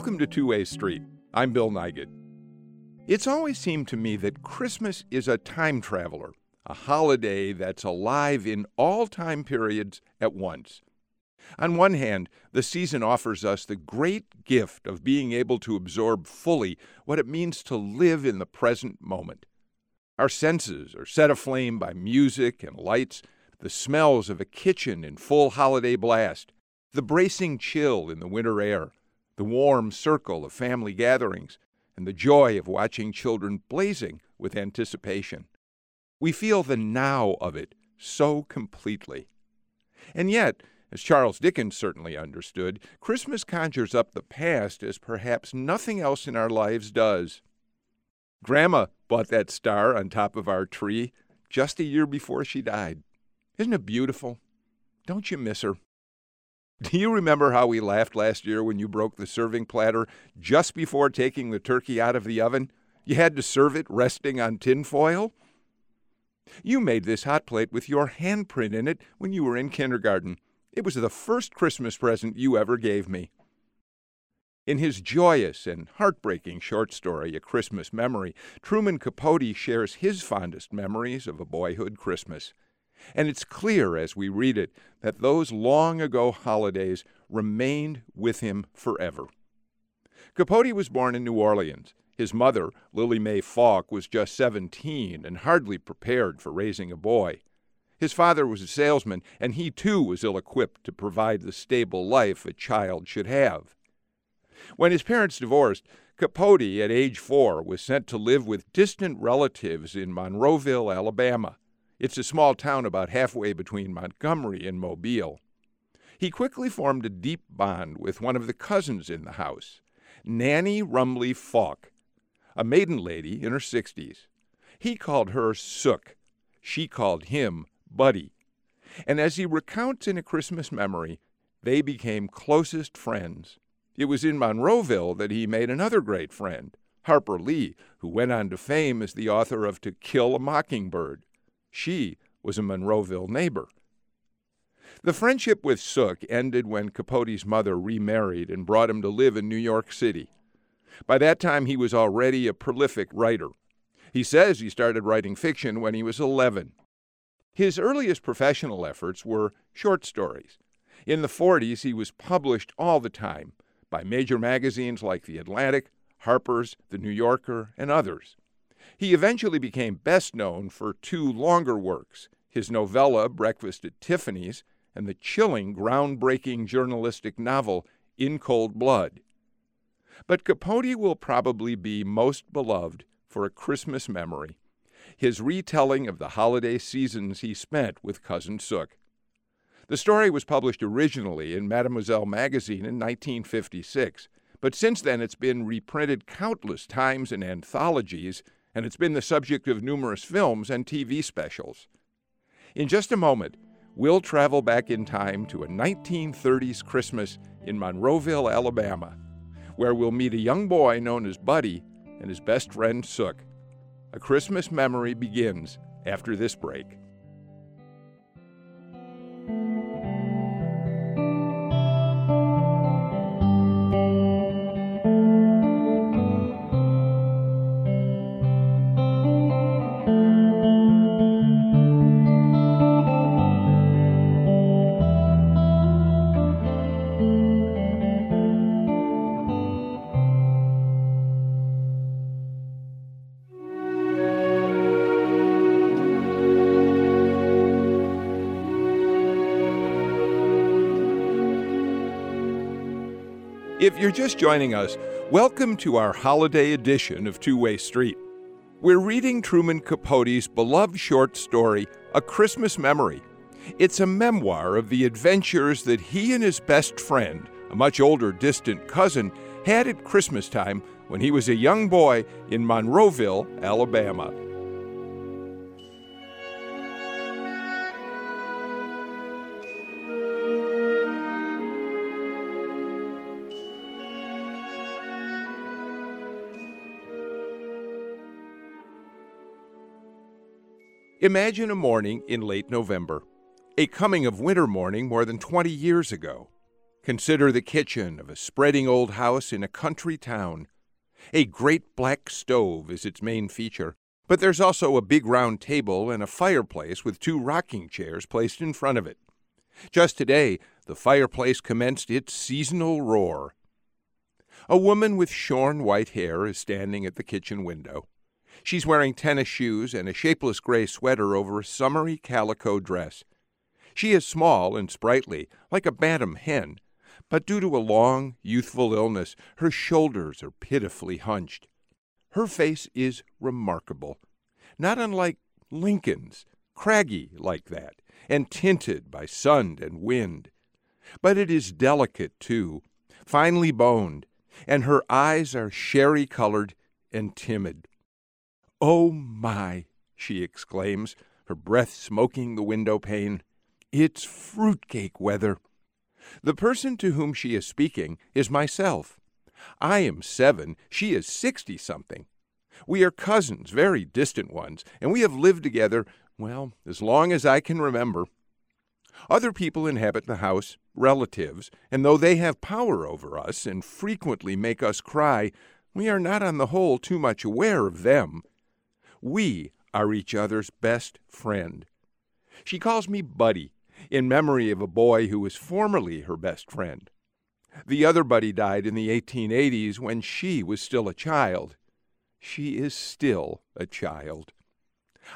Welcome to Two Way Street. I'm Bill Nigut. It's always seemed to me that Christmas is a time traveler, a holiday that's alive in all time periods at once. On one hand, the season offers us the great gift of being able to absorb fully what it means to live in the present moment. Our senses are set aflame by music and lights, the smells of a kitchen in full holiday blast, the bracing chill in the winter air the warm circle of family gatherings, and the joy of watching children blazing with anticipation. We feel the now of it so completely. And yet, as Charles Dickens certainly understood, Christmas conjures up the past as perhaps nothing else in our lives does. Grandma bought that star on top of our tree just a year before she died. Isn't it beautiful? Don't you miss her? Do you remember how we laughed last year when you broke the serving platter just before taking the turkey out of the oven? You had to serve it resting on tin foil? You made this hot plate with your handprint in it when you were in kindergarten. It was the first Christmas present you ever gave me. In his joyous and heartbreaking short story, A Christmas Memory, Truman Capote shares his fondest memories of a boyhood Christmas. And it's clear as we read it that those long ago holidays remained with him forever. Capote was born in New Orleans. His mother, Lillie Mae Faulk, was just 17 and hardly prepared for raising a boy. His father was a salesman, and he too was ill equipped to provide the stable life a child should have. When his parents divorced, Capote, at age four, was sent to live with distant relatives in Monroeville, Alabama. It's a small town about halfway between Montgomery and Mobile. He quickly formed a deep bond with one of the cousins in the house, Nanny Rumbley Faulk, a maiden lady in her sixties. He called her Sook. She called him Buddy. And as he recounts in a Christmas memory, they became closest friends. It was in Monroeville that he made another great friend, Harper Lee, who went on to fame as the author of To Kill a Mockingbird. She was a Monroeville neighbor. The friendship with Sook ended when Capote's mother remarried and brought him to live in New York City. By that time, he was already a prolific writer. He says he started writing fiction when he was 11. His earliest professional efforts were short stories. In the 40s, he was published all the time by major magazines like The Atlantic, Harper's, The New Yorker, and others. He eventually became best known for two longer works his novella, Breakfast at Tiffany's, and the chilling, groundbreaking journalistic novel, In Cold Blood. But Capote will probably be most beloved for a Christmas memory his retelling of the holiday seasons he spent with Cousin Sook. The story was published originally in Mademoiselle magazine in 1956, but since then it's been reprinted countless times in anthologies and it's been the subject of numerous films and TV specials. In just a moment, we'll travel back in time to a 1930s Christmas in Monroeville, Alabama, where we'll meet a young boy known as Buddy and his best friend Sook. A Christmas memory begins after this break. If you're just joining us, welcome to our holiday edition of Two Way Street. We're reading Truman Capote's beloved short story, A Christmas Memory. It's a memoir of the adventures that he and his best friend, a much older distant cousin, had at Christmas time when he was a young boy in Monroeville, Alabama. Imagine a morning in late November, a coming of winter morning more than 20 years ago. Consider the kitchen of a spreading old house in a country town. A great black stove is its main feature, but there's also a big round table and a fireplace with two rocking chairs placed in front of it. Just today, the fireplace commenced its seasonal roar. A woman with shorn white hair is standing at the kitchen window. She's wearing tennis shoes and a shapeless gray sweater over a summery calico dress. She is small and sprightly, like a bantam hen, but due to a long, youthful illness, her shoulders are pitifully hunched. Her face is remarkable, not unlike Lincoln's, craggy like that, and tinted by sun and wind. But it is delicate, too, finely boned, and her eyes are sherry colored and timid. Oh my, she exclaims, her breath smoking the window pane. It's fruitcake weather. The person to whom she is speaking is myself. I am seven, she is sixty something. We are cousins, very distant ones, and we have lived together, well, as long as I can remember. Other people inhabit the house, relatives, and though they have power over us and frequently make us cry, we are not on the whole too much aware of them. We are each other's best friend. She calls me Buddy, in memory of a boy who was formerly her best friend. The other Buddy died in the 1880s when she was still a child. She is still a child.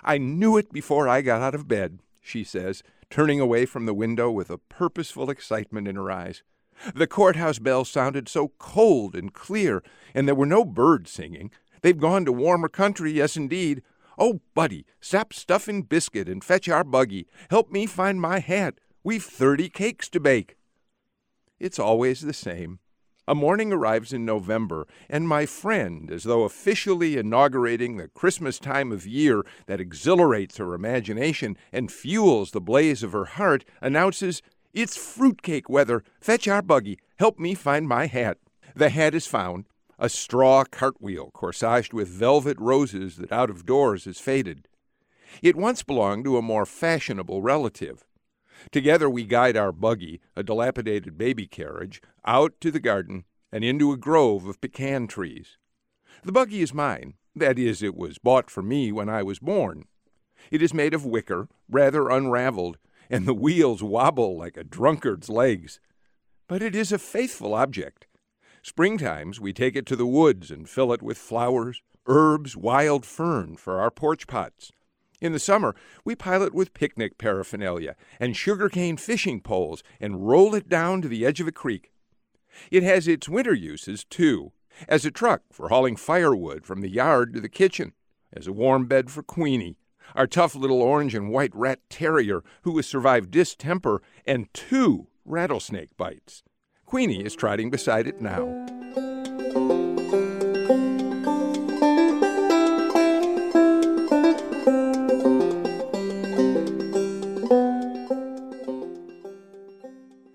I knew it before I got out of bed, she says, turning away from the window with a purposeful excitement in her eyes. The courthouse bell sounded so cold and clear, and there were no birds singing. They've gone to warmer country, yes, indeed. Oh, Buddy, sap stuffing biscuit and fetch our buggy. Help me find my hat. We've thirty cakes to bake. It's always the same. A morning arrives in November, and my friend, as though officially inaugurating the Christmas time of year that exhilarates her imagination and fuels the blaze of her heart, announces, It's fruitcake weather. Fetch our buggy. Help me find my hat. The hat is found, a straw cartwheel corsaged with velvet roses that out of doors is faded. It once belonged to a more fashionable relative. Together we guide our buggy, a dilapidated baby carriage, out to the garden and into a grove of pecan trees. The buggy is mine. That is, it was bought for me when I was born. It is made of wicker, rather unraveled, and the wheels wobble like a drunkard's legs. But it is a faithful object. Springtimes, we take it to the woods and fill it with flowers, herbs, wild fern for our porch pots. In the summer, we pile it with picnic paraphernalia and sugarcane fishing poles and roll it down to the edge of a creek. It has its winter uses, too, as a truck for hauling firewood from the yard to the kitchen, as a warm bed for Queenie, our tough little orange and white rat terrier who has survived distemper and two rattlesnake bites. Queenie is trotting beside it now.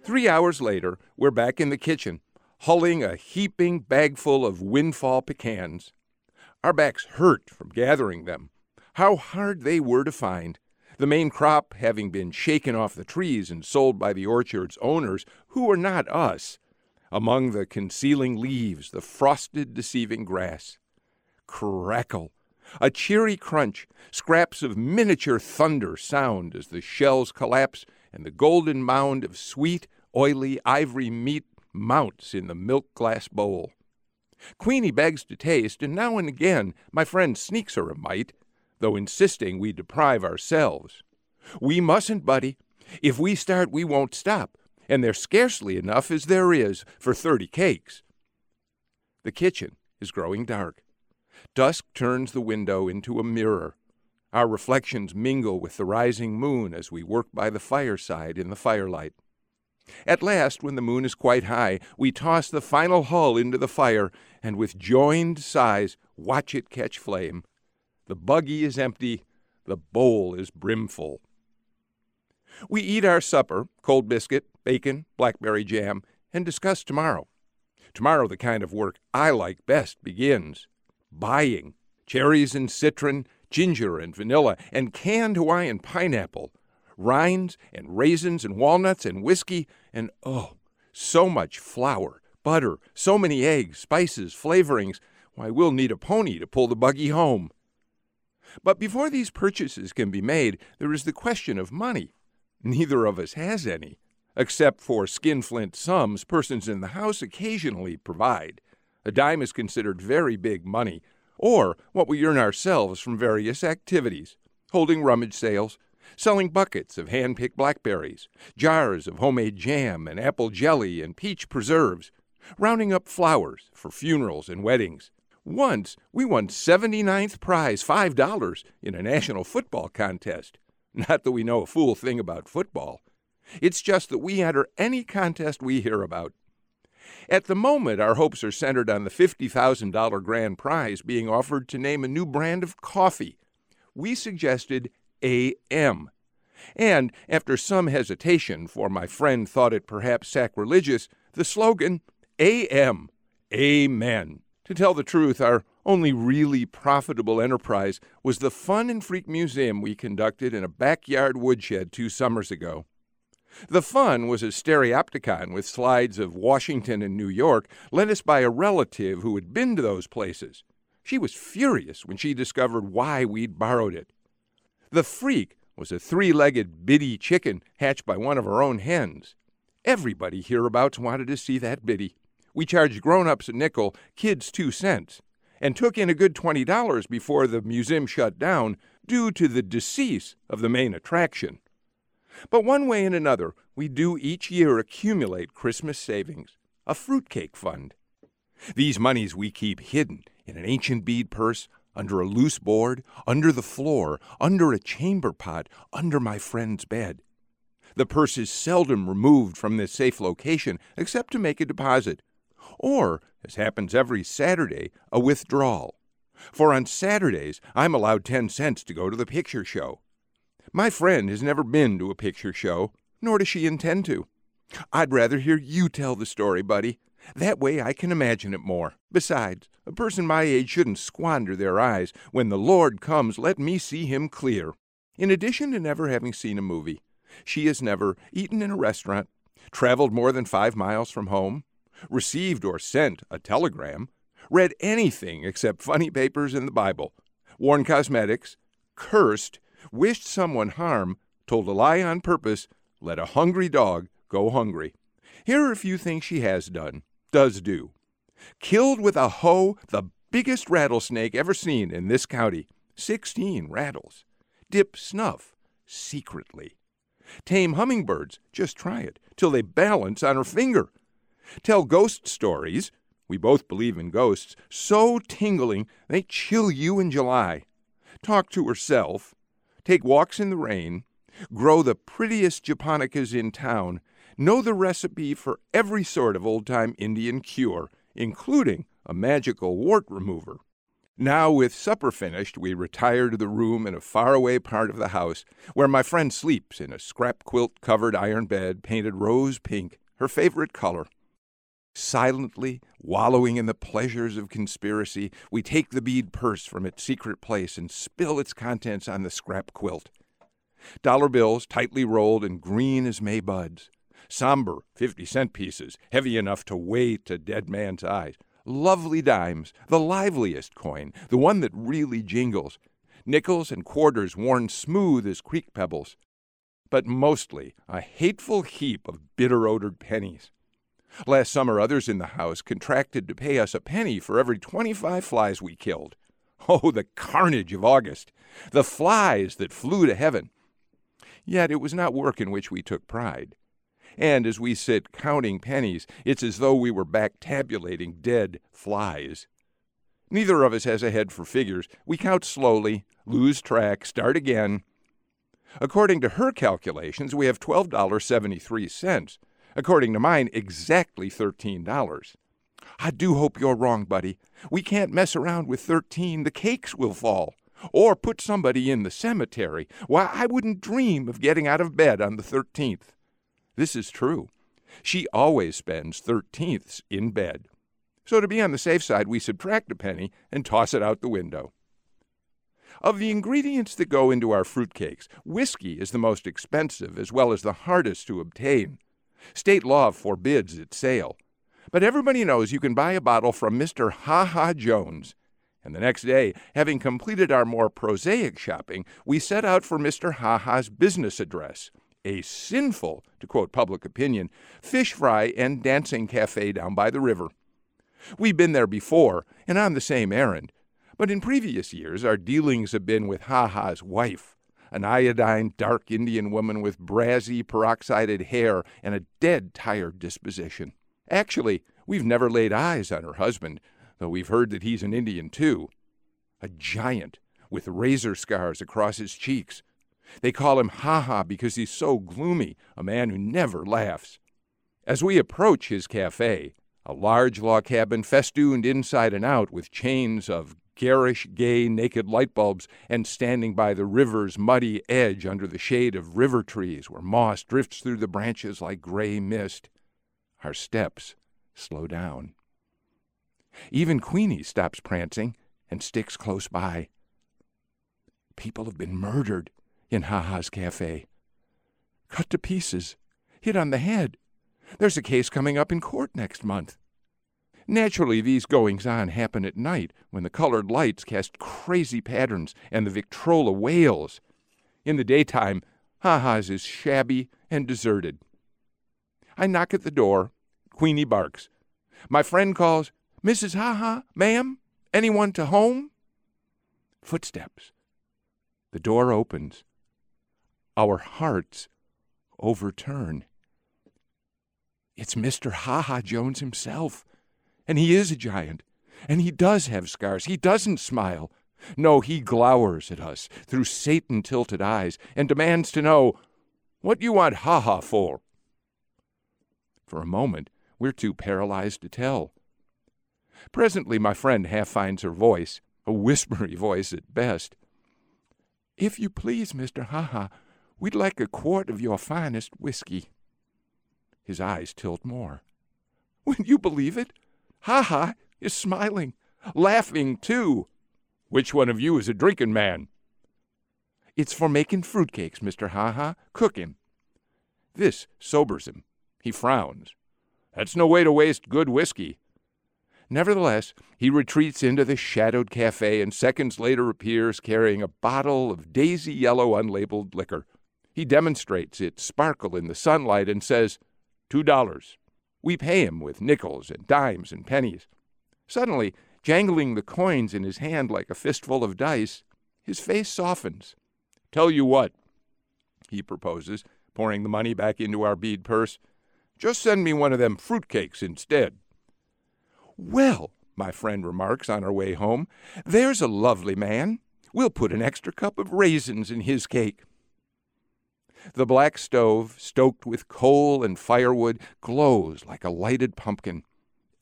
Three hours later, we're back in the kitchen, hulling a heaping bagful of windfall pecans. Our backs hurt from gathering them. How hard they were to find the main crop having been shaken off the trees and sold by the orchard's owners, who are not us. Among the concealing leaves, the frosted, deceiving grass. Crackle! A cheery crunch, scraps of miniature thunder sound as the shells collapse and the golden mound of sweet, oily ivory meat mounts in the milk glass bowl. Queenie begs to taste, and now and again my friend sneaks her a mite, though insisting we deprive ourselves. We mustn't, Buddy. If we start, we won't stop, and there's scarcely enough as there is for thirty cakes. The kitchen is growing dark. Dusk turns the window into a mirror. Our reflections mingle with the rising moon as we work by the fireside in the firelight. At last, when the moon is quite high, we toss the final hull into the fire and with joined sighs watch it catch flame. The buggy is empty, the bowl is brimful. We eat our supper, cold biscuit, bacon, blackberry jam, and discuss tomorrow. Tomorrow, the kind of work I like best begins buying cherries and citron, ginger and vanilla, and canned Hawaiian pineapple, rinds and raisins and walnuts and whiskey, and oh, so much flour, butter, so many eggs, spices, flavorings. Why, we'll need a pony to pull the buggy home. But before these purchases can be made, there is the question of money. Neither of us has any, except for skinflint sums persons in the house occasionally provide. A dime is considered very big money, or what we earn ourselves from various activities holding rummage sales, selling buckets of hand picked blackberries, jars of homemade jam and apple jelly and peach preserves, rounding up flowers for funerals and weddings. Once we won 79th prize, $5, in a national football contest. Not that we know a fool thing about football. It's just that we enter any contest we hear about. At the moment, our hopes are centered on the $50,000 grand prize being offered to name a new brand of coffee. We suggested AM. And after some hesitation, for my friend thought it perhaps sacrilegious, the slogan AM. Amen. To tell the truth, our only really profitable enterprise was the Fun and Freak Museum we conducted in a backyard woodshed two summers ago. The fun was a stereopticon with slides of Washington and New York lent us by a relative who had been to those places. She was furious when she discovered why we'd borrowed it. The freak was a three legged biddy chicken hatched by one of her own hens. Everybody hereabouts wanted to see that biddy. We charged grown ups a nickel, kids two cents, and took in a good $20 before the museum shut down due to the decease of the main attraction. But one way and another, we do each year accumulate Christmas savings, a fruitcake fund. These monies we keep hidden in an ancient bead purse, under a loose board, under the floor, under a chamber pot, under my friend's bed. The purse is seldom removed from this safe location except to make a deposit, or, as happens every Saturday, a withdrawal. For on Saturdays I'm allowed 10 cents to go to the picture show. My friend has never been to a picture show, nor does she intend to. I'd rather hear you tell the story, buddy. That way I can imagine it more. Besides, a person my age shouldn't squander their eyes. When the Lord comes, let me see him clear. In addition to never having seen a movie, she has never eaten in a restaurant, traveled more than five miles from home, received or sent a telegram, read anything except funny papers and the Bible, worn cosmetics, cursed, wished someone harm, told a lie on purpose, let a hungry dog go hungry. Here are a few things she has done, does do. Killed with a hoe the biggest rattlesnake ever seen in this county, 16 rattles. Dip snuff, secretly. Tame hummingbirds, just try it, till they balance on her finger. Tell ghost stories, we both believe in ghosts, so tingling they chill you in July. Talk to herself, take walks in the rain, grow the prettiest japonicas in town, know the recipe for every sort of old time Indian cure, including a magical wart remover. Now, with supper finished, we retire to the room in a faraway part of the house where my friend sleeps in a scrap quilt covered iron bed painted rose pink, her favorite color. Silently, wallowing in the pleasures of conspiracy, we take the bead purse from its secret place and spill its contents on the scrap quilt. Dollar bills, tightly rolled and green as May buds. Somber 50 cent pieces, heavy enough to weigh a dead man's eyes. Lovely dimes, the liveliest coin, the one that really jingles. Nickels and quarters worn smooth as creek pebbles. But mostly a hateful heap of bitter odored pennies. Last summer, others in the house contracted to pay us a penny for every 25 flies we killed. Oh, the carnage of August! The flies that flew to heaven! Yet it was not work in which we took pride. And as we sit counting pennies, it's as though we were back tabulating dead flies. Neither of us has a head for figures. We count slowly, lose track, start again. According to her calculations, we have $12.73. According to mine, exactly $13. I do hope you're wrong, buddy. We can't mess around with 13. The cakes will fall. Or put somebody in the cemetery. Why, I wouldn't dream of getting out of bed on the 13th. This is true. She always spends thirteenths in bed. So to be on the safe side, we subtract a penny and toss it out the window. Of the ingredients that go into our fruitcakes, whiskey is the most expensive as well as the hardest to obtain. State law forbids its sale. But everybody knows you can buy a bottle from Mr. Ha Ha Jones. And the next day, having completed our more prosaic shopping, we set out for Mr. Ha Ha's business address, a sinful, to quote public opinion, fish fry and dancing cafe down by the river. We've been there before and on the same errand, but in previous years our dealings have been with Ha Ha's wife, an iodine dark Indian woman with brassy, peroxided hair and a dead tired disposition. Actually, we've never laid eyes on her husband, though we've heard that he's an Indian too. A giant, with razor scars across his cheeks. They call him Ha Ha because he's so gloomy, a man who never laughs. As we approach his cafe, a large log cabin festooned inside and out with chains of garish, gay, naked light bulbs, and standing by the river's muddy edge under the shade of river trees where moss drifts through the branches like gray mist. Our steps slow down. Even Queenie stops prancing and sticks close by. People have been murdered in Ha Ha's cafe. Cut to pieces, hit on the head. There's a case coming up in court next month. Naturally, these goings on happen at night when the colored lights cast crazy patterns and the Victrola wails. In the daytime, Ha Ha's is shabby and deserted. I knock at the door. Queenie barks. My friend calls, Mrs. Ha Ha, ma'am? Anyone to home? Footsteps. The door opens. Our hearts overturn. It's Mr. Ha Ha Jones himself. And he is a giant. And he does have scars. He doesn't smile. No, he glowers at us through Satan tilted eyes and demands to know, What you want Ha Ha for? For a moment, we're too paralyzed to tell. Presently, my friend half finds her voice, a whispery voice at best. If you please, Mr. Ha Ha, we'd like a quart of your finest whiskey. His eyes tilt more. Would you believe it? Ha Ha is smiling, laughing too. Which one of you is a drinking man? It's for making fruitcakes, Mr. Ha Ha, cooking. This sobers him. He frowns. That's no way to waste good whiskey. Nevertheless, he retreats into the shadowed cafe and seconds later appears carrying a bottle of daisy yellow unlabeled liquor. He demonstrates its sparkle in the sunlight and says, Two dollars. We pay him with nickels and dimes and pennies. Suddenly, jangling the coins in his hand like a fistful of dice, his face softens. Tell you what, he proposes, pouring the money back into our bead purse. Just send me one of them fruitcakes instead. Well, my friend remarks on our way home, there's a lovely man. We'll put an extra cup of raisins in his cake. The black stove, stoked with coal and firewood, glows like a lighted pumpkin.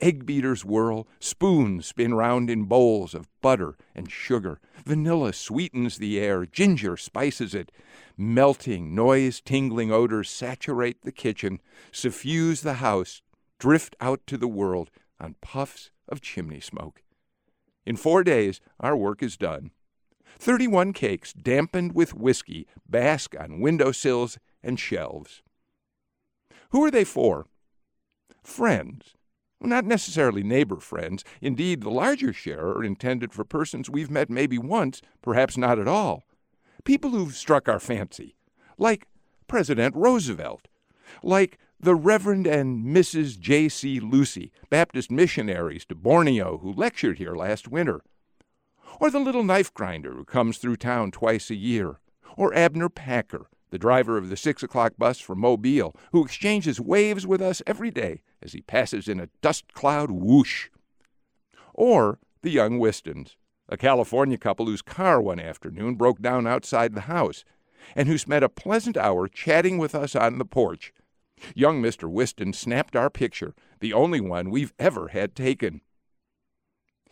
Egg beaters whirl, spoons spin round in bowls of butter and sugar. Vanilla sweetens the air, ginger spices it. Melting, noise tingling odors saturate the kitchen, suffuse the house, drift out to the world on puffs of chimney smoke. In four days, our work is done. 31 cakes dampened with whiskey bask on window sills and shelves. Who are they for? Friends. Not necessarily neighbor friends. Indeed, the larger share are intended for persons we've met maybe once, perhaps not at all. People who've struck our fancy, like President Roosevelt, like the Reverend and Mrs. J.C. Lucy, Baptist missionaries to Borneo who lectured here last winter, or the little knife grinder who comes through town twice a year, or Abner Packer, the driver of the six o'clock bus from Mobile, who exchanges waves with us every day as he passes in a dust cloud whoosh. Or the young Wistons, a California couple whose car one afternoon broke down outside the house, and who spent a pleasant hour chatting with us on the porch. Young Mr. Wiston snapped our picture, the only one we've ever had taken.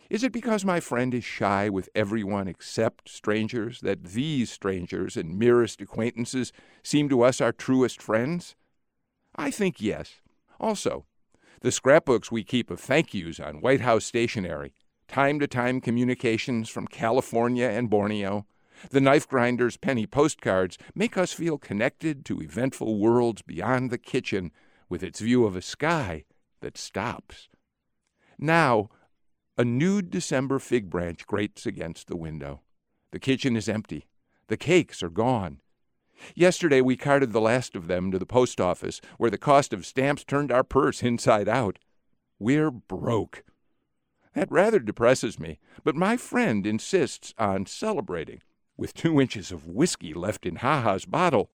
Is it because my friend is shy with everyone except strangers that these strangers and merest acquaintances seem to us our truest friends? I think yes. Also, the scrapbooks we keep of thank yous on White House stationery, time to time communications from California and Borneo, the knife grinder's penny postcards make us feel connected to eventful worlds beyond the kitchen with its view of a sky that stops. Now, a nude December fig branch grates against the window. The kitchen is empty. The cakes are gone. Yesterday we carted the last of them to the post office, where the cost of stamps turned our purse inside out. We're broke. That rather depresses me, but my friend insists on celebrating, with two inches of whiskey left in Ha-Ha's bottle.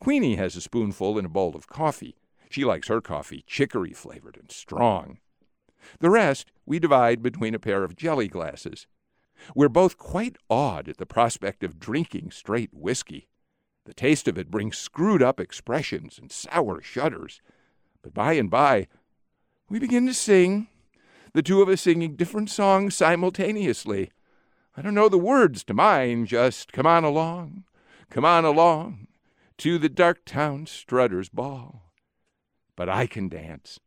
Queenie has a spoonful in a bowl of coffee. She likes her coffee chicory flavored and strong. The rest we divide between a pair of jelly glasses. We're both quite awed at the prospect of drinking straight whiskey. The taste of it brings screwed up expressions and sour shudders. But by and by, we begin to sing, the two of us singing different songs simultaneously. I don't know the words to mine, just come on along, come on along to the Darktown Strutters Ball. But I can dance.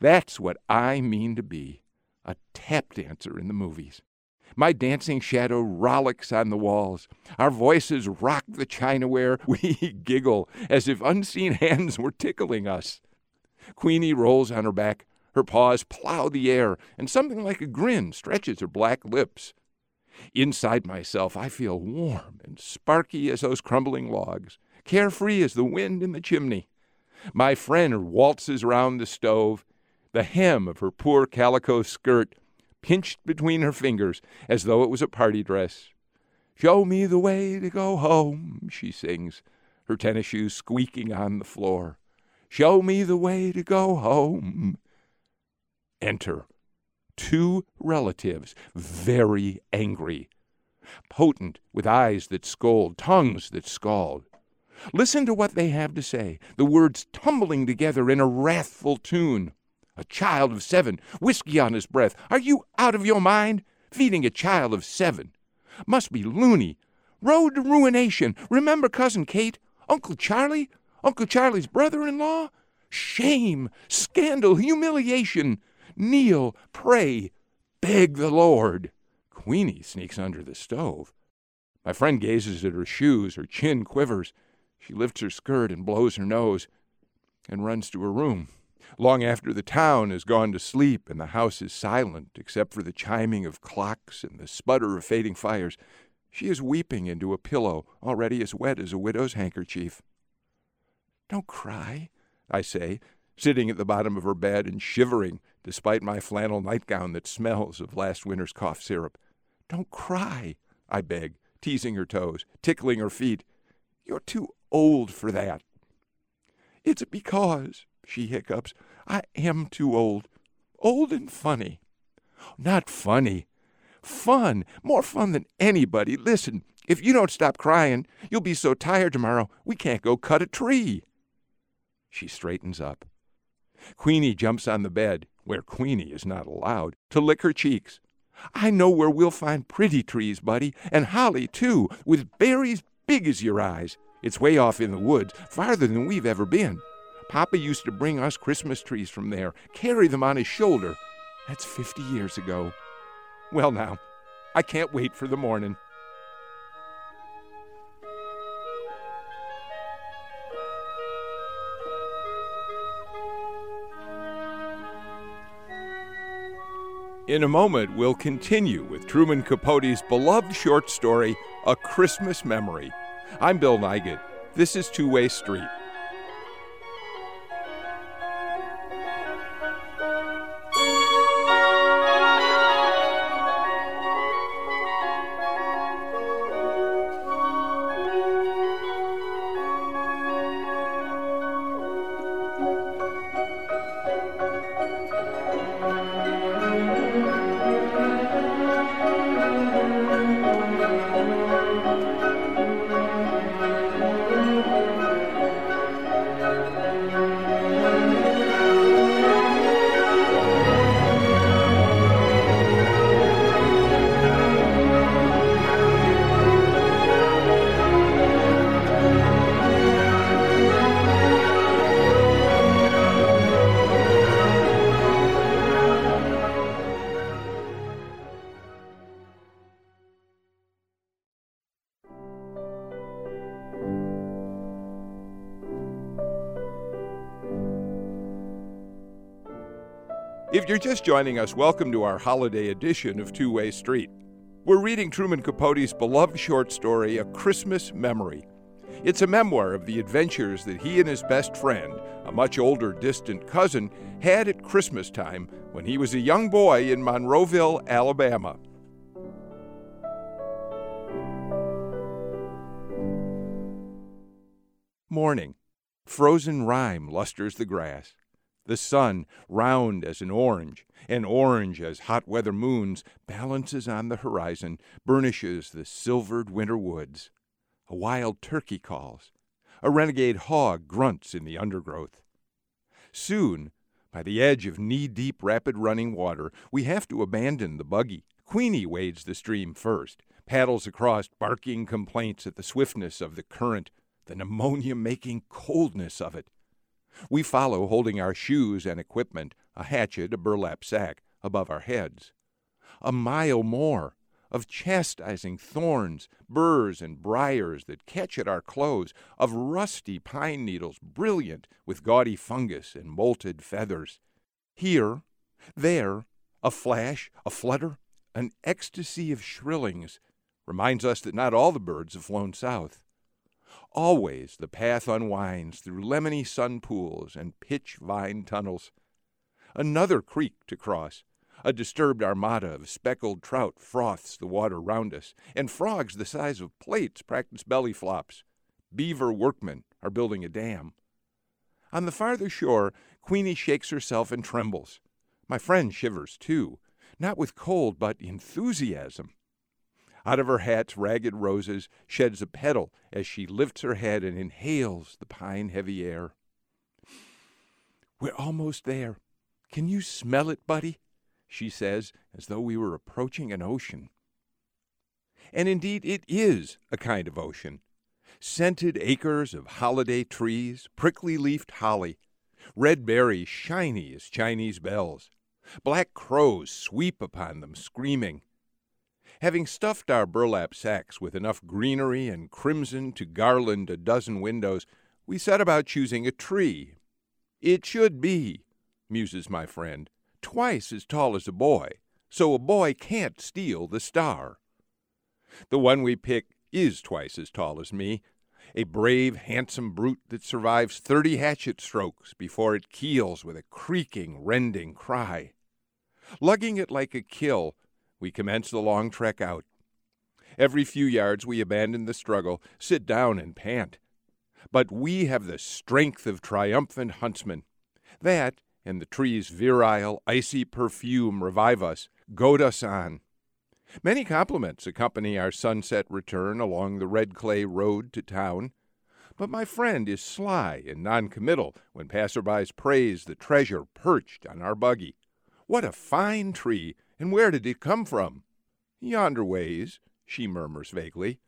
That's what I mean to be a tap dancer in the movies. My dancing shadow rollicks on the walls. Our voices rock the chinaware. We giggle as if unseen hands were tickling us. Queenie rolls on her back. Her paws plow the air, and something like a grin stretches her black lips. Inside myself, I feel warm and sparky as those crumbling logs, carefree as the wind in the chimney. My friend waltzes round the stove, the hem of her poor calico skirt pinched between her fingers as though it was a party dress. Show me the way to go home, she sings, her tennis shoes squeaking on the floor. Show me the way to go home. Enter two relatives, very angry, potent, with eyes that scold, tongues that scald. Listen to what they have to say, the words tumbling together in a wrathful tune. A child of seven, whiskey on his breath. Are you out of your mind? Feeding a child of seven. Must be loony. Road to ruination. Remember Cousin Kate? Uncle Charlie? Uncle Charlie's brother in law? Shame, scandal, humiliation. Kneel, pray, beg the Lord. Queenie sneaks under the stove. My friend gazes at her shoes, her chin quivers. She lifts her skirt and blows her nose and runs to her room long after the town has gone to sleep and the house is silent except for the chiming of clocks and the sputter of fading fires, she is weeping into a pillow already as wet as a widow's handkerchief. Don't cry, I say, sitting at the bottom of her bed and shivering despite my flannel nightgown that smells of last winter's cough syrup. Don't cry, I beg, teasing her toes, tickling her feet. You're too old for that. It's because, she hiccups. I am too old. Old and funny. Not funny. Fun. More fun than anybody. Listen, if you don't stop crying, you'll be so tired tomorrow we can't go cut a tree. She straightens up. Queenie jumps on the bed, where Queenie is not allowed, to lick her cheeks. I know where we'll find pretty trees, buddy, and holly, too, with berries big as your eyes. It's way off in the woods, farther than we've ever been. Papa used to bring us Christmas trees from there, carry them on his shoulder. That's 50 years ago. Well, now, I can't wait for the morning. In a moment, we'll continue with Truman Capote's beloved short story, A Christmas Memory. I'm Bill Nigut. This is Two Way Street. Just joining us, welcome to our holiday edition of Two Way Street. We're reading Truman Capote's beloved short story, A Christmas Memory. It's a memoir of the adventures that he and his best friend, a much older distant cousin, had at Christmas time when he was a young boy in Monroeville, Alabama. Morning. Frozen rime lusters the grass. The sun, round as an orange, and orange as hot weather moons, balances on the horizon, burnishes the silvered winter woods. A wild turkey calls. A renegade hog grunts in the undergrowth. Soon, by the edge of knee deep, rapid running water, we have to abandon the buggy. Queenie wades the stream first, paddles across, barking complaints at the swiftness of the current, the pneumonia making coldness of it. We follow, holding our shoes and equipment, a hatchet, a burlap sack, above our heads. A mile more of chastising thorns, burrs, and briars that catch at our clothes, of rusty pine needles brilliant with gaudy fungus and molted feathers. Here, there, a flash, a flutter, an ecstasy of shrillings reminds us that not all the birds have flown south. Always the path unwinds through lemony sun pools and pitch vine tunnels. Another creek to cross. A disturbed armada of speckled trout froths the water round us, and frogs the size of plates practice belly flops. Beaver workmen are building a dam. On the farther shore, Queenie shakes herself and trembles. My friend shivers too, not with cold, but enthusiasm. Out of her hat's ragged roses sheds a petal as she lifts her head and inhales the pine heavy air. We're almost there. Can you smell it, buddy? she says, as though we were approaching an ocean. And indeed, it is a kind of ocean. Scented acres of holiday trees, prickly leafed holly, red berries shiny as Chinese bells. Black crows sweep upon them, screaming. Having stuffed our burlap sacks with enough greenery and crimson to garland a dozen windows, we set about choosing a tree. It should be, muses my friend, twice as tall as a boy, so a boy can't steal the star. The one we pick is twice as tall as me, a brave, handsome brute that survives thirty hatchet strokes before it keels with a creaking, rending cry. Lugging it like a kill, we commence the long trek out. Every few yards we abandon the struggle, sit down, and pant. But we have the strength of triumphant huntsmen. That, and the tree's virile, icy perfume revive us, goad us on. Many compliments accompany our sunset return along the red clay road to town. But my friend is sly and noncommittal when passerbys praise the treasure perched on our buggy. What a fine tree! And where did it come from? Yonder ways, she murmurs vaguely.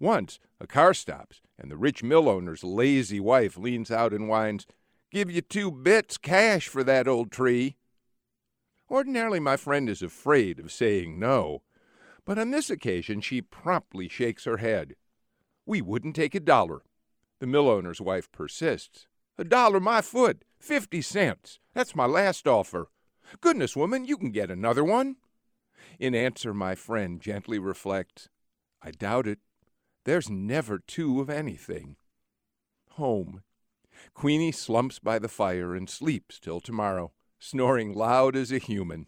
Once a car stops, and the rich mill owner's lazy wife leans out and whines, Give you two bits cash for that old tree. Ordinarily, my friend is afraid of saying no, but on this occasion she promptly shakes her head. We wouldn't take a dollar. The mill owner's wife persists. A dollar my foot, fifty cents. That's my last offer. Goodness, woman, you can get another one. In answer, my friend gently reflects, I doubt it. There's never two of anything. Home. Queenie slumps by the fire and sleeps till tomorrow, snoring loud as a human.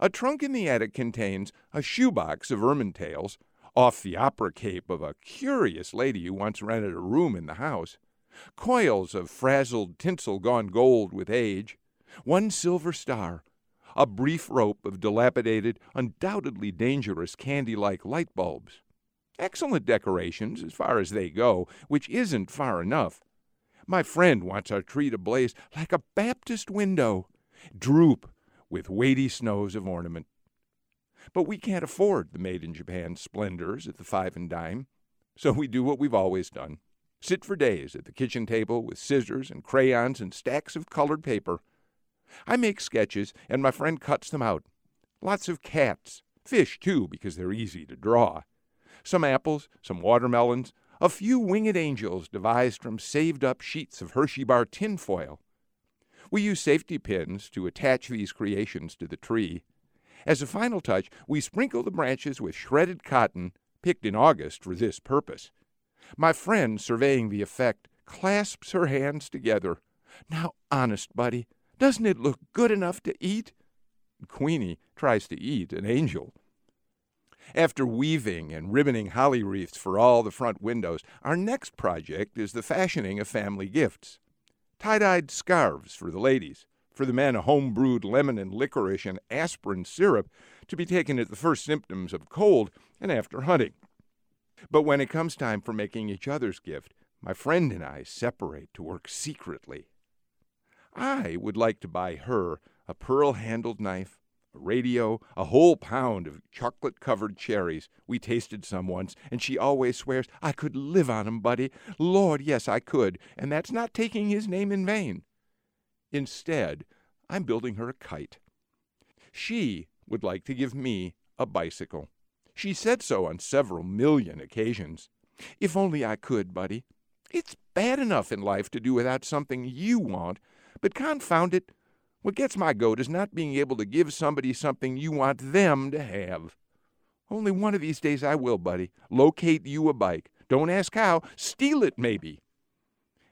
A trunk in the attic contains a shoebox of ermine tails, off the opera cape of a curious lady who once rented a room in the house, coils of frazzled tinsel gone gold with age, one silver star, a brief rope of dilapidated, undoubtedly dangerous candy like light bulbs. Excellent decorations, as far as they go, which isn't far enough. My friend wants our tree to blaze like a Baptist window, droop with weighty snows of ornament. But we can't afford the made in Japan splendors at the five and dime, so we do what we've always done sit for days at the kitchen table with scissors and crayons and stacks of colored paper I make sketches, and my friend cuts them out. Lots of cats, fish too, because they're easy to draw. Some apples, some watermelons, a few winged angels devised from saved up sheets of Hershey bar tinfoil. We use safety pins to attach these creations to the tree. As a final touch, we sprinkle the branches with shredded cotton picked in August for this purpose. My friend, surveying the effect, clasps her hands together. Now, honest, buddy, doesn't it look good enough to eat? Queenie tries to eat an angel. After weaving and ribboning holly wreaths for all the front windows, our next project is the fashioning of family gifts. Tie dyed scarves for the ladies, for the men a home brewed lemon and licorice and aspirin syrup to be taken at the first symptoms of cold and after hunting. But when it comes time for making each other's gift, my friend and I separate to work secretly. I would like to buy her a pearl handled knife, a radio, a whole pound of chocolate covered cherries. We tasted some once, and she always swears, I could live on 'em, buddy. Lord, yes, I could, and that's not taking his name in vain. Instead, I'm building her a kite. She would like to give me a bicycle. She said so on several million occasions. If only I could, buddy. It's bad enough in life to do without something you want, but confound it, what gets my goat is not being able to give somebody something you want them to have. Only one of these days I will, buddy. Locate you a bike. Don't ask how. Steal it, maybe.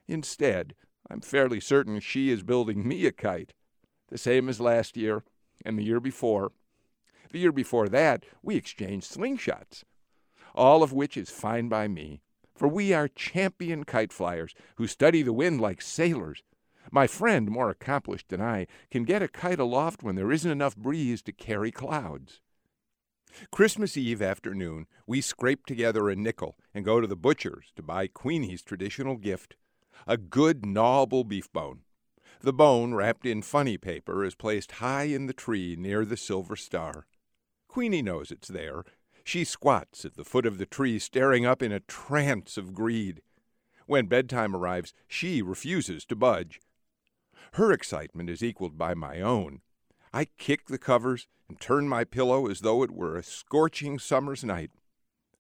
Instead, I'm fairly certain she is building me a kite, the same as last year and the year before. The year before that, we exchanged slingshots, all of which is fine by me, for we are champion kite flyers who study the wind like sailors. My friend, more accomplished than I, can get a kite aloft when there isn't enough breeze to carry clouds. Christmas Eve afternoon, we scrape together a nickel and go to the butcher's to buy Queenie's traditional gift a good gnawable beef bone. The bone, wrapped in funny paper, is placed high in the tree near the silver star. Queenie knows it's there. She squats at the foot of the tree, staring up in a trance of greed. When bedtime arrives, she refuses to budge. Her excitement is equaled by my own. I kick the covers and turn my pillow as though it were a scorching summer's night.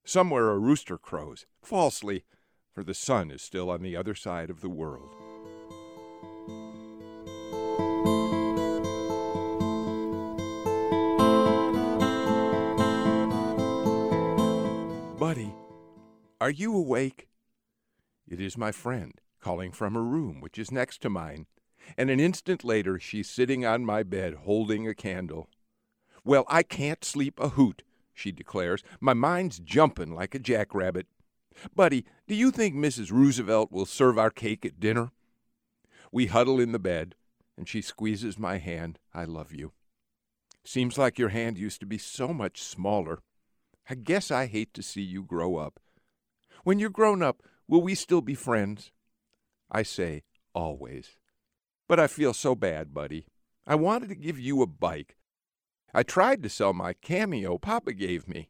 Somewhere a rooster crows, falsely, for the sun is still on the other side of the world. Buddy, are you awake? It is my friend, calling from her room, which is next to mine, and an instant later she's sitting on my bed holding a candle. Well, I can't sleep a hoot, she declares. My mind's jumping like a jackrabbit. Buddy, do you think Mrs. Roosevelt will serve our cake at dinner? We huddle in the bed, and she squeezes my hand. I love you. Seems like your hand used to be so much smaller. I guess I hate to see you grow up. When you're grown up, will we still be friends? I say, always. But I feel so bad, buddy. I wanted to give you a bike. I tried to sell my cameo Papa gave me.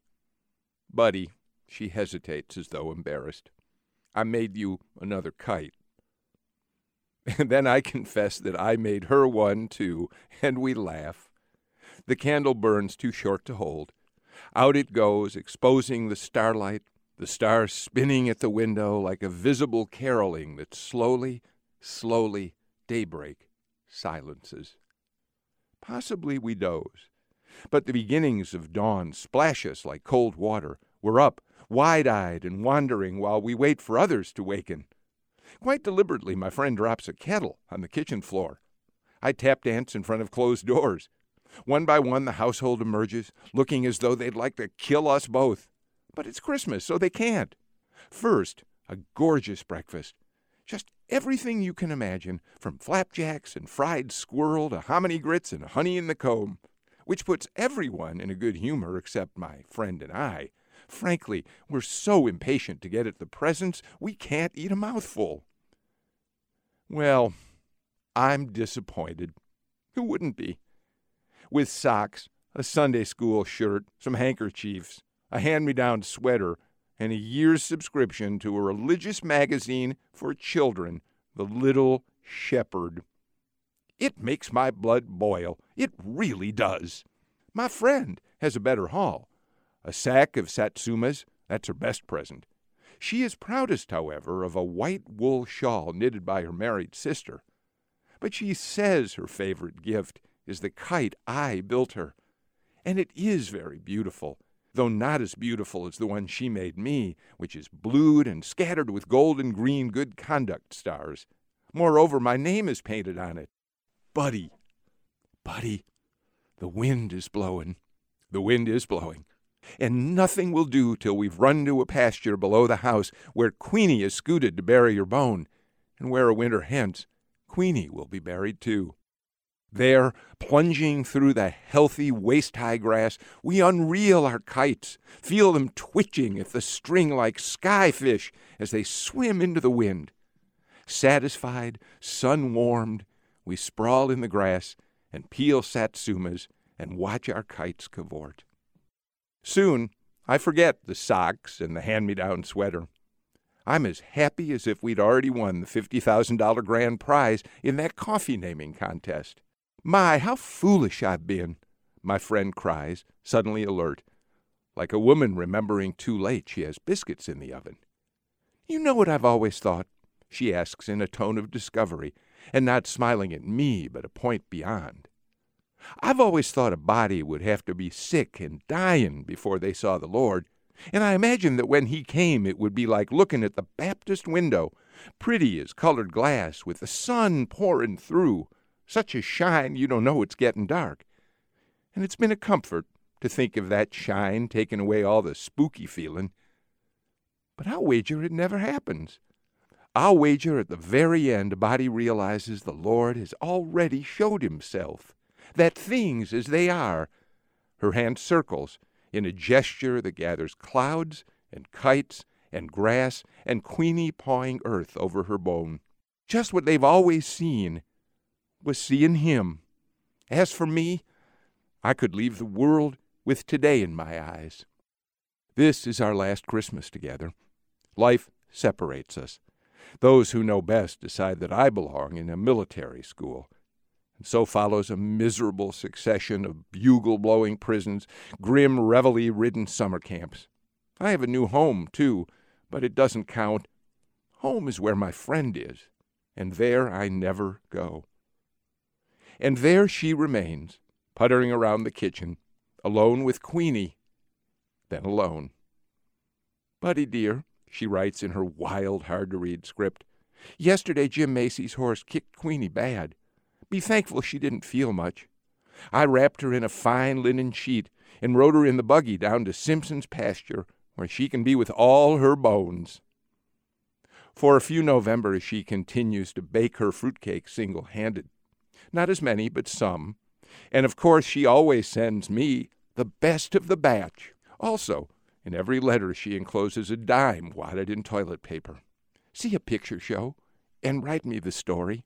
Buddy, she hesitates as though embarrassed. I made you another kite. And then I confess that I made her one, too, and we laugh. The candle burns too short to hold. Out it goes, exposing the starlight, the stars spinning at the window like a visible caroling that slowly, slowly, daybreak silences. Possibly we doze, but the beginnings of dawn splash us like cold water. We're up, wide eyed and wandering while we wait for others to waken. Quite deliberately, my friend drops a kettle on the kitchen floor. I tap dance in front of closed doors. One by one, the household emerges, looking as though they'd like to kill us both. But it's Christmas, so they can't. First, a gorgeous breakfast. Just everything you can imagine, from flapjacks and fried squirrel to hominy grits and honey in the comb, which puts everyone in a good humor except my friend and I. Frankly, we're so impatient to get at the presents, we can't eat a mouthful. Well, I'm disappointed. Who wouldn't be? with socks, a Sunday school shirt, some handkerchiefs, a hand me down sweater, and a year's subscription to a religious magazine for children, The Little Shepherd. It makes my blood boil. It really does. My friend has a better haul a sack of satsumas, that's her best present. She is proudest, however, of a white wool shawl knitted by her married sister. But she says her favorite gift is the kite I built her. And it is very beautiful, though not as beautiful as the one she made me, which is blued and scattered with gold and green good conduct stars. Moreover, my name is painted on it Buddy. Buddy, the wind is blowing. The wind is blowing. And nothing will do till we've run to a pasture below the house where Queenie is scooted to bury her bone, and where a winter hence Queenie will be buried too. There, plunging through the healthy waist high grass, we unreel our kites, feel them twitching at the string like skyfish as they swim into the wind. Satisfied, sun warmed, we sprawl in the grass and peel satsumas and watch our kites cavort. Soon, I forget the socks and the hand me down sweater. I'm as happy as if we'd already won the $50,000 grand prize in that coffee naming contest. My, how foolish I've been, my friend cries, suddenly alert, like a woman remembering too late she has biscuits in the oven. You know what I've always thought? she asks in a tone of discovery, and not smiling at me, but a point beyond. I've always thought a body would have to be sick and dying before they saw the Lord, and I imagined that when he came it would be like looking at the Baptist window, pretty as colored glass, with the sun pouring through, such a shine you don't know it's getting dark. And it's been a comfort to think of that shine taking away all the spooky feeling. But I'll wager it never happens. I'll wager at the very end a body realizes the Lord has already showed himself, that things as they are, her hand circles in a gesture that gathers clouds and kites and grass and Queenie pawing earth over her bone. Just what they've always seen was seeing him. As for me, I could leave the world with today in my eyes. This is our last Christmas together. Life separates us. Those who know best decide that I belong in a military school. And so follows a miserable succession of bugle blowing prisons, grim reveille ridden summer camps. I have a new home, too, but it doesn't count. Home is where my friend is, and there I never go. And there she remains, puttering around the kitchen, alone with Queenie, then alone. Buddy, dear, she writes in her wild, hard to read script. Yesterday, Jim Macy's horse kicked Queenie bad. Be thankful she didn't feel much. I wrapped her in a fine linen sheet and rode her in the buggy down to Simpson's pasture, where she can be with all her bones. For a few Novembers, she continues to bake her fruitcake single handed. Not as many, but some. And of course, she always sends me the best of the batch. Also, in every letter, she encloses a dime wadded in toilet paper. See a picture show and write me the story.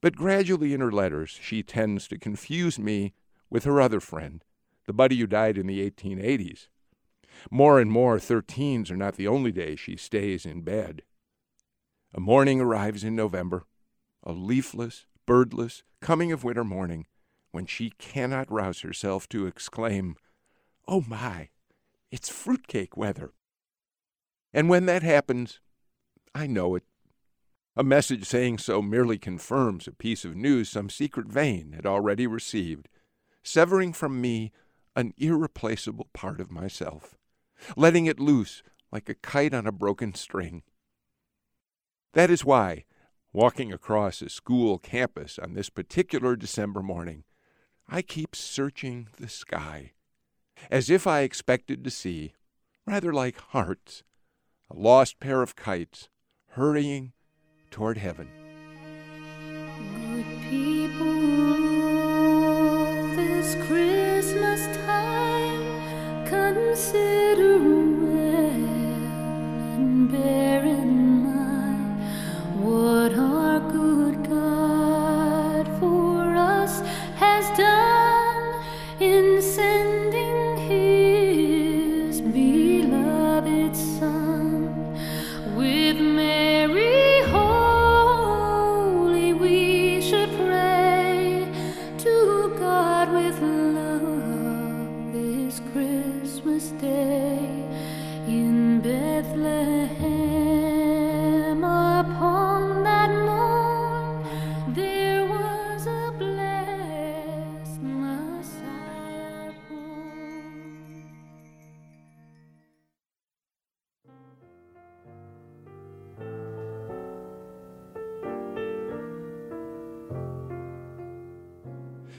But gradually in her letters, she tends to confuse me with her other friend, the buddy who died in the 1880s. More and more, 13s are not the only days she stays in bed. A morning arrives in November, a leafless, birdless, coming of winter morning, when she cannot rouse herself to exclaim, Oh my! It's fruitcake weather. And when that happens, I know it. A message saying so merely confirms a piece of news some secret vein had already received, severing from me an irreplaceable part of myself, letting it loose like a kite on a broken string. That is why, walking across a school campus on this particular December morning, I keep searching the sky as if I expected to see, rather like hearts, a lost pair of kites hurrying toward heaven. Good people, this Christmas time, consider well and bear what our good God for us has done in sending His beloved Son. With Mary holy we should pray to God with love this Christmas day in Bethlehem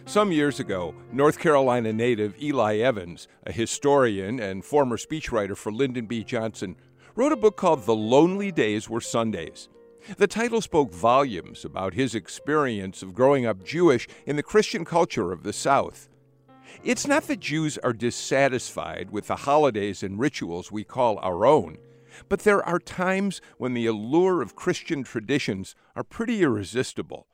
Some years ago, North Carolina native Eli Evans, a historian and former speechwriter for Lyndon B. Johnson, wrote a book called The Lonely Days Were Sundays. The title spoke volumes about his experience of growing up Jewish in the Christian culture of the South. It's not that Jews are dissatisfied with the holidays and rituals we call our own, but there are times when the allure of Christian traditions are pretty irresistible.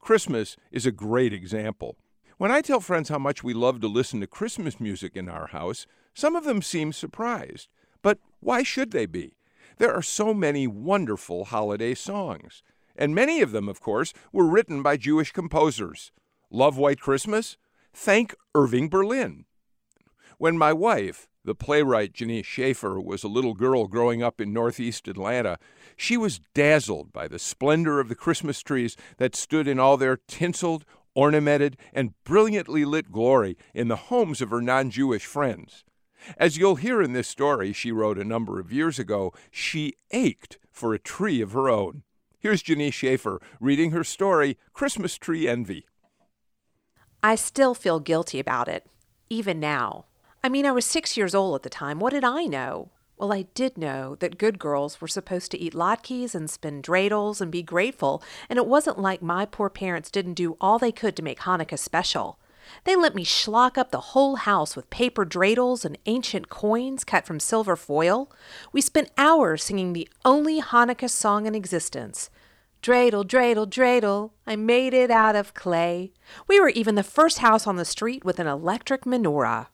Christmas is a great example. When I tell friends how much we love to listen to Christmas music in our house, some of them seem surprised. But why should they be? There are so many wonderful holiday songs. And many of them, of course, were written by Jewish composers. Love White Christmas? Thank Irving Berlin. When my wife, the playwright Janece Shaffer, was a little girl growing up in northeast Atlanta, she was dazzled by the splendor of the Christmas trees that stood in all their tinseled, ornamented, and brilliantly lit glory in the homes of her non Jewish friends. As you'll hear in this story she wrote a number of years ago, she ached for a tree of her own. Here's Janece Shaffer reading her story, Christmas Tree Envy. I still feel guilty about it, even now. I mean, I was six years old at the time. What did I know? Well, I did know that good girls were supposed to eat latkes and spin dreidels and be grateful, and it wasn't like my poor parents didn't do all they could to make Hanukkah special. They let me schlock up the whole house with paper dreidels and ancient coins cut from silver foil. We spent hours singing the only Hanukkah song in existence. Dreidel, dreidel, dreidel, I made it out of clay. We were even the first house on the street with an electric menorah.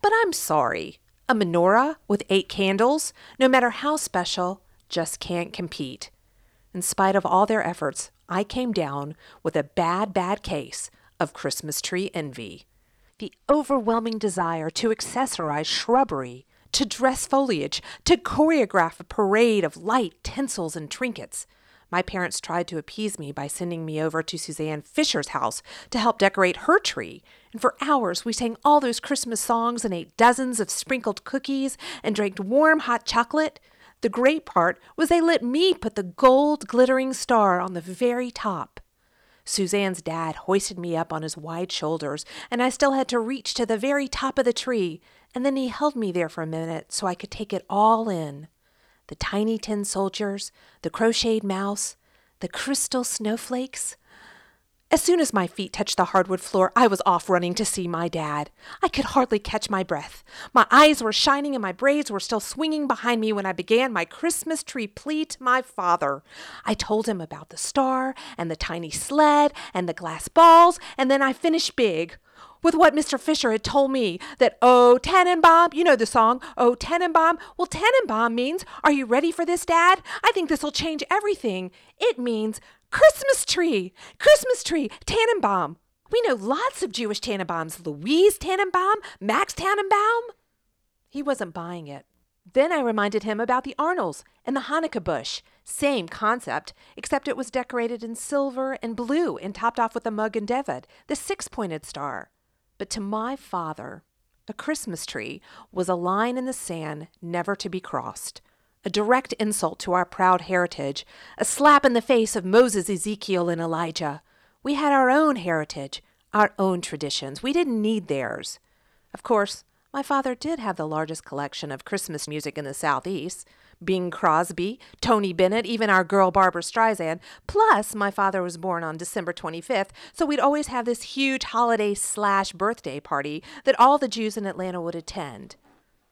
But I'm sorry. A menorah with eight candles, no matter how special, just can't compete. In spite of all their efforts, I came down with a bad, bad case of Christmas tree envy. The overwhelming desire to accessorize shrubbery, to dress foliage, to choreograph a parade of light tinsels and trinkets. My parents tried to appease me by sending me over to Suzanne Fisher's house to help decorate her tree. And for hours we sang all those Christmas songs and ate dozens of sprinkled cookies and drank warm hot chocolate. The great part was they let me put the gold glittering star on the very top. Suzanne's dad hoisted me up on his wide shoulders, and I still had to reach to the very top of the tree, and then he held me there for a minute so I could take it all in the tiny tin soldiers, the crocheted mouse, the crystal snowflakes. As soon as my feet touched the hardwood floor, I was off running to see my dad. I could hardly catch my breath. My eyes were shining and my braids were still swinging behind me when I began my Christmas tree plea to my father. I told him about the star and the tiny sled and the glass balls, and then I finished big with what Mr. Fisher had told me that, oh, Tannenbaum, you know the song, oh, Tannenbaum. Well, Tannenbaum means, are you ready for this, Dad? I think this will change everything. It means Christmas tree, Christmas tree, Tannenbaum. We know lots of Jewish Tannenbaums Louise Tannenbaum, Max Tannenbaum. He wasn't buying it. Then I reminded him about the Arnolds and the Hanukkah bush. Same concept, except it was decorated in silver and blue and topped off with a Magen David, the six pointed star. But to my father, a Christmas tree was a line in the sand never to be crossed, a direct insult to our proud heritage, a slap in the face of Moses, Ezekiel, and Elijah. We had our own heritage, our own traditions. We didn't need theirs. Of course, my father did have the largest collection of Christmas music in the Southeast. Bing Crosby, Tony Bennett, even our girl Barbra Streisand. Plus, my father was born on December 25th, so we'd always have this huge holiday slash birthday party that all the Jews in Atlanta would attend.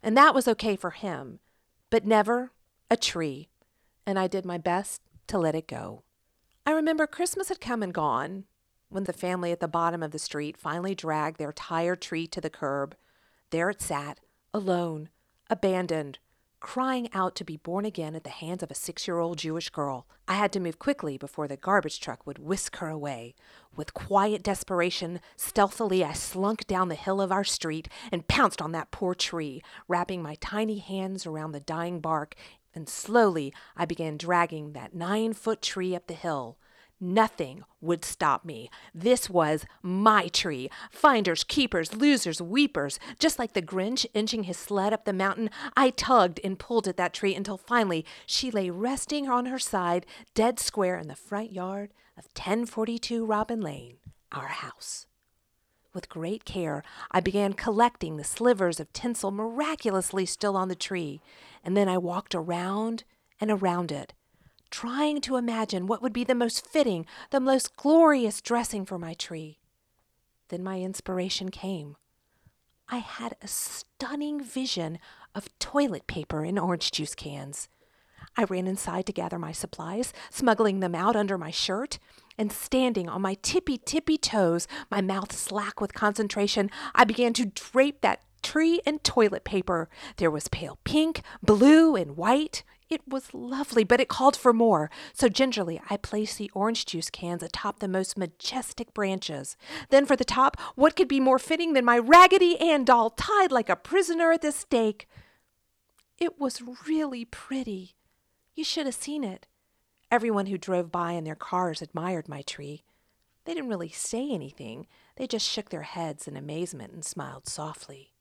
And that was okay for him, but never a tree. And I did my best to let it go. I remember Christmas had come and gone when the family at the bottom of the street finally dragged their tired tree to the curb. There it sat, alone, abandoned, crying out to be born again at the hands of a six year old Jewish girl. I had to move quickly before the garbage truck would whisk her away. With quiet desperation, stealthily I slunk down the hill of our street and pounced on that poor tree, wrapping my tiny hands around the dying bark, and slowly I began dragging that nine foot tree up the hill. Nothing would stop me. This was my tree. Finders, keepers, losers, weepers. Just like the Grinch inching his sled up the mountain, I tugged and pulled at that tree until finally she lay resting on her side, dead square in the front yard of 1042 Robin Lane, our house. With great care, I began collecting the slivers of tinsel miraculously still on the tree, and then I walked around and around it, trying to imagine what would be the most fitting, the most glorious dressing for my tree. Then my inspiration came. I had a stunning vision of toilet paper in orange juice cans. I ran inside to gather my supplies, smuggling them out under my shirt, and standing on my tippy tippy toes, my mouth slack with concentration, I began to drape that tree and toilet paper. There was pale pink, blue, and white. It was lovely, but it called for more. So gingerly, I placed the orange juice cans atop the most majestic branches. Then, for the top, what could be more fitting than my Raggedy Ann doll tied like a prisoner at the stake? It was really pretty. You should have seen it. Everyone who drove by in their cars admired my tree. They didn't really say anything, they just shook their heads in amazement and smiled softly.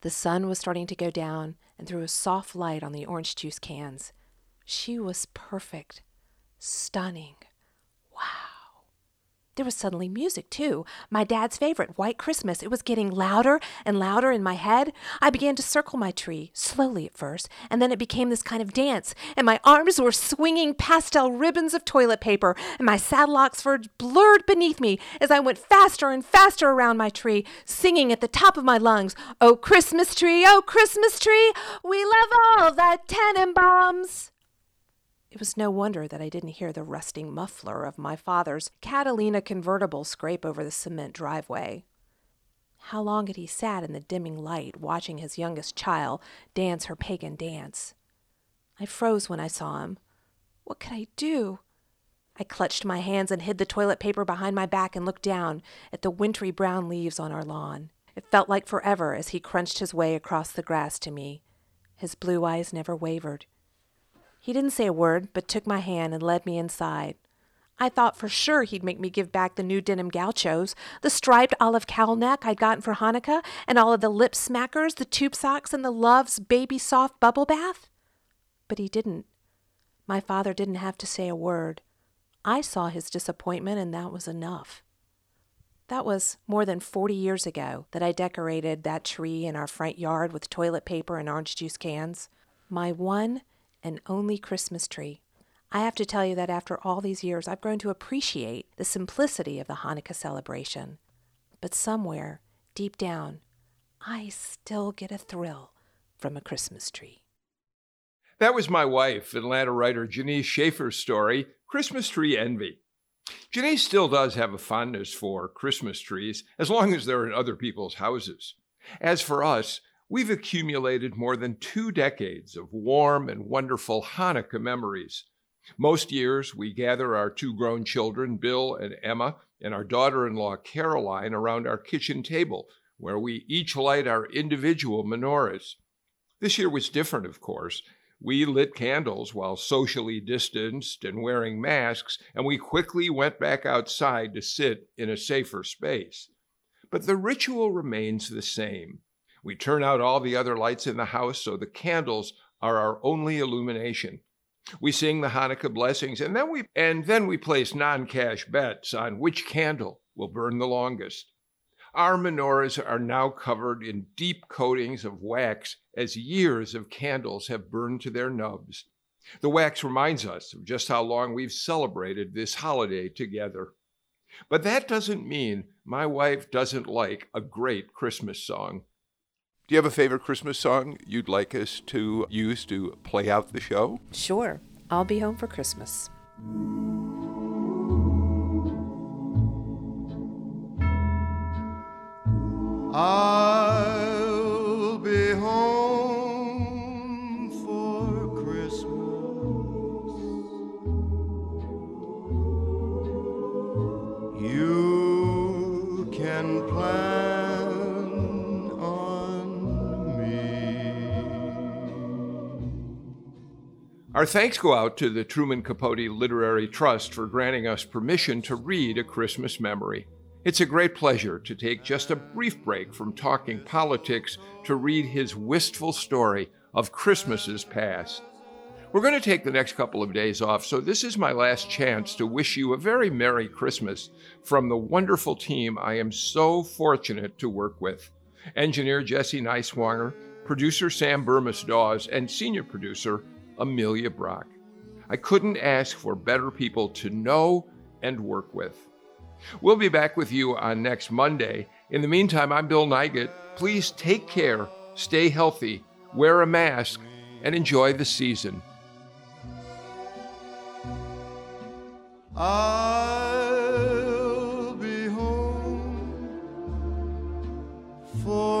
The sun was starting to go down and threw a soft light on the orange juice cans. She was perfect, stunning. There was suddenly music, too. My dad's favorite, White Christmas. It was getting louder and louder in my head. I began to circle my tree, slowly at first, and then it became this kind of dance, and my arms were swinging pastel ribbons of toilet paper, and my saddle Oxfords blurred beneath me as I went faster and faster around my tree, singing at the top of my lungs, Oh, Christmas tree, oh, Christmas tree, we love all the Tenenbaums. It was no wonder that I didn't hear the rusting muffler of my father's Catalina convertible scrape over the cement driveway. How long had he sat in the dimming light watching his youngest child dance her pagan dance? I froze when I saw him. What could I do? I clutched my hands and hid the toilet paper behind my back and looked down at the wintry brown leaves on our lawn. It felt like forever as he crunched his way across the grass to me. His blue eyes never wavered. He didn't say a word, but took my hand and led me inside. I thought for sure he'd make me give back the new denim gauchos, the striped olive cowl neck I'd gotten for Hanukkah, and all of the lip smackers, the tube socks, and the Love's baby soft bubble bath. But he didn't. My father didn't have to say a word. I saw his disappointment, and that was enough. That was more than 40 years ago that I decorated that tree in our front yard with toilet paper and orange juice cans. My one and only Christmas tree. I have to tell you that after all these years, I've grown to appreciate the simplicity of the Hanukkah celebration. But somewhere, deep down, I still get a thrill from a Christmas tree. That was my wife, Atlanta writer Janece Shaffer's story, Christmas Tree Envy. Janece still does have a fondness for Christmas trees, as long as they're in other people's houses. As for us, We've accumulated more than two decades of warm and wonderful Hanukkah memories. Most years, we gather our two grown children, Bill and Emma, and our daughter in law, Caroline, around our kitchen table, where we each light our individual menorahs. This year was different, of course. We lit candles while socially distanced and wearing masks, and we quickly went back outside to sit in a safer space. But the ritual remains the same. We turn out all the other lights in the house so the candles are our only illumination. We sing the Hanukkah blessings and then we and then we place non-cash bets on which candle will burn the longest. Our menorahs are now covered in deep coatings of wax as years of candles have burned to their nubs. The wax reminds us of just how long we've celebrated this holiday together. But that doesn't mean my wife doesn't like a great Christmas song. Do you have a favorite Christmas song you'd like us to use to play out the show? Sure. I'll be home for Christmas. I'll Our thanks go out to the Truman Capote Literary Trust for granting us permission to read A Christmas Memory. It's a great pleasure to take just a brief break from talking politics to read his wistful story of Christmases past. We're going to take the next couple of days off, so this is my last chance to wish you a very Merry Christmas from the wonderful team I am so fortunate to work with. Engineer Jesse Neiswanger, producer Sam Bermas-Dawes, and senior producer Amelia Brock. I couldn't ask for better people to know and work with. We'll be back with you on next Monday. In the meantime, I'm Bill Nigut. Please take care, stay healthy, wear a mask, and enjoy the season. I'll be home for.